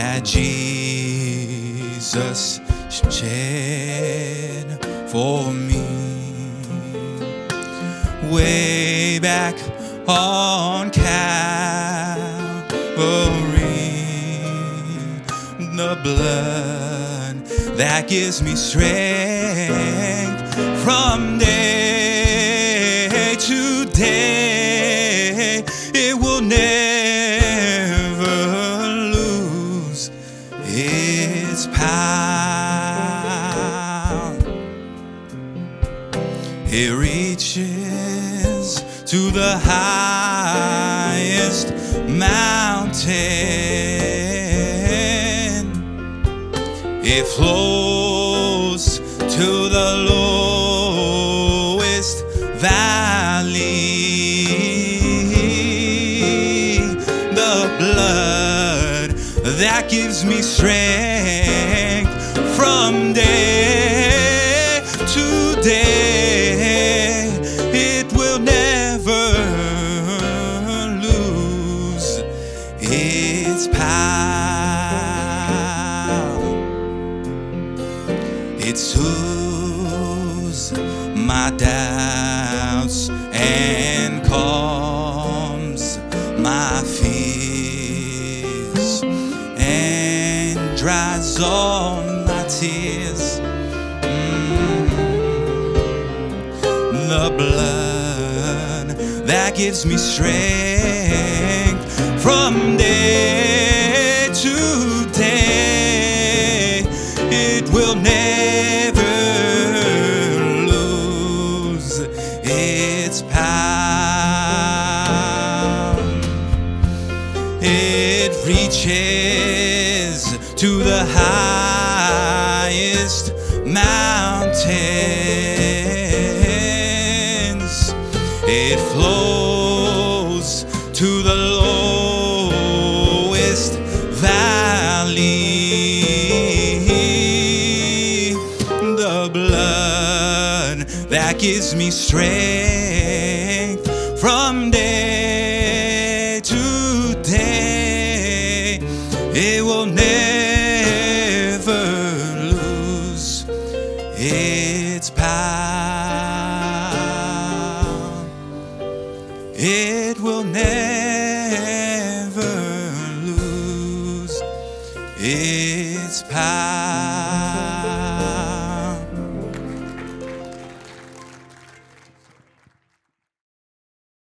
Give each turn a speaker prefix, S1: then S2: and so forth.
S1: that Jesus shed for me way back on Calvary. The blood that gives me strength from day to day. It will never power. It reaches to the highest mountain. It flows to the lowest valley. The blood that gives me strength its power. It soothes my doubts and calms my fears and dries all my tears. Mm. The blood that gives me strength from day reaches to the highest mountains. It flows to the lowest valley. The blood that gives me strength from day never lose its power. It will never lose its power.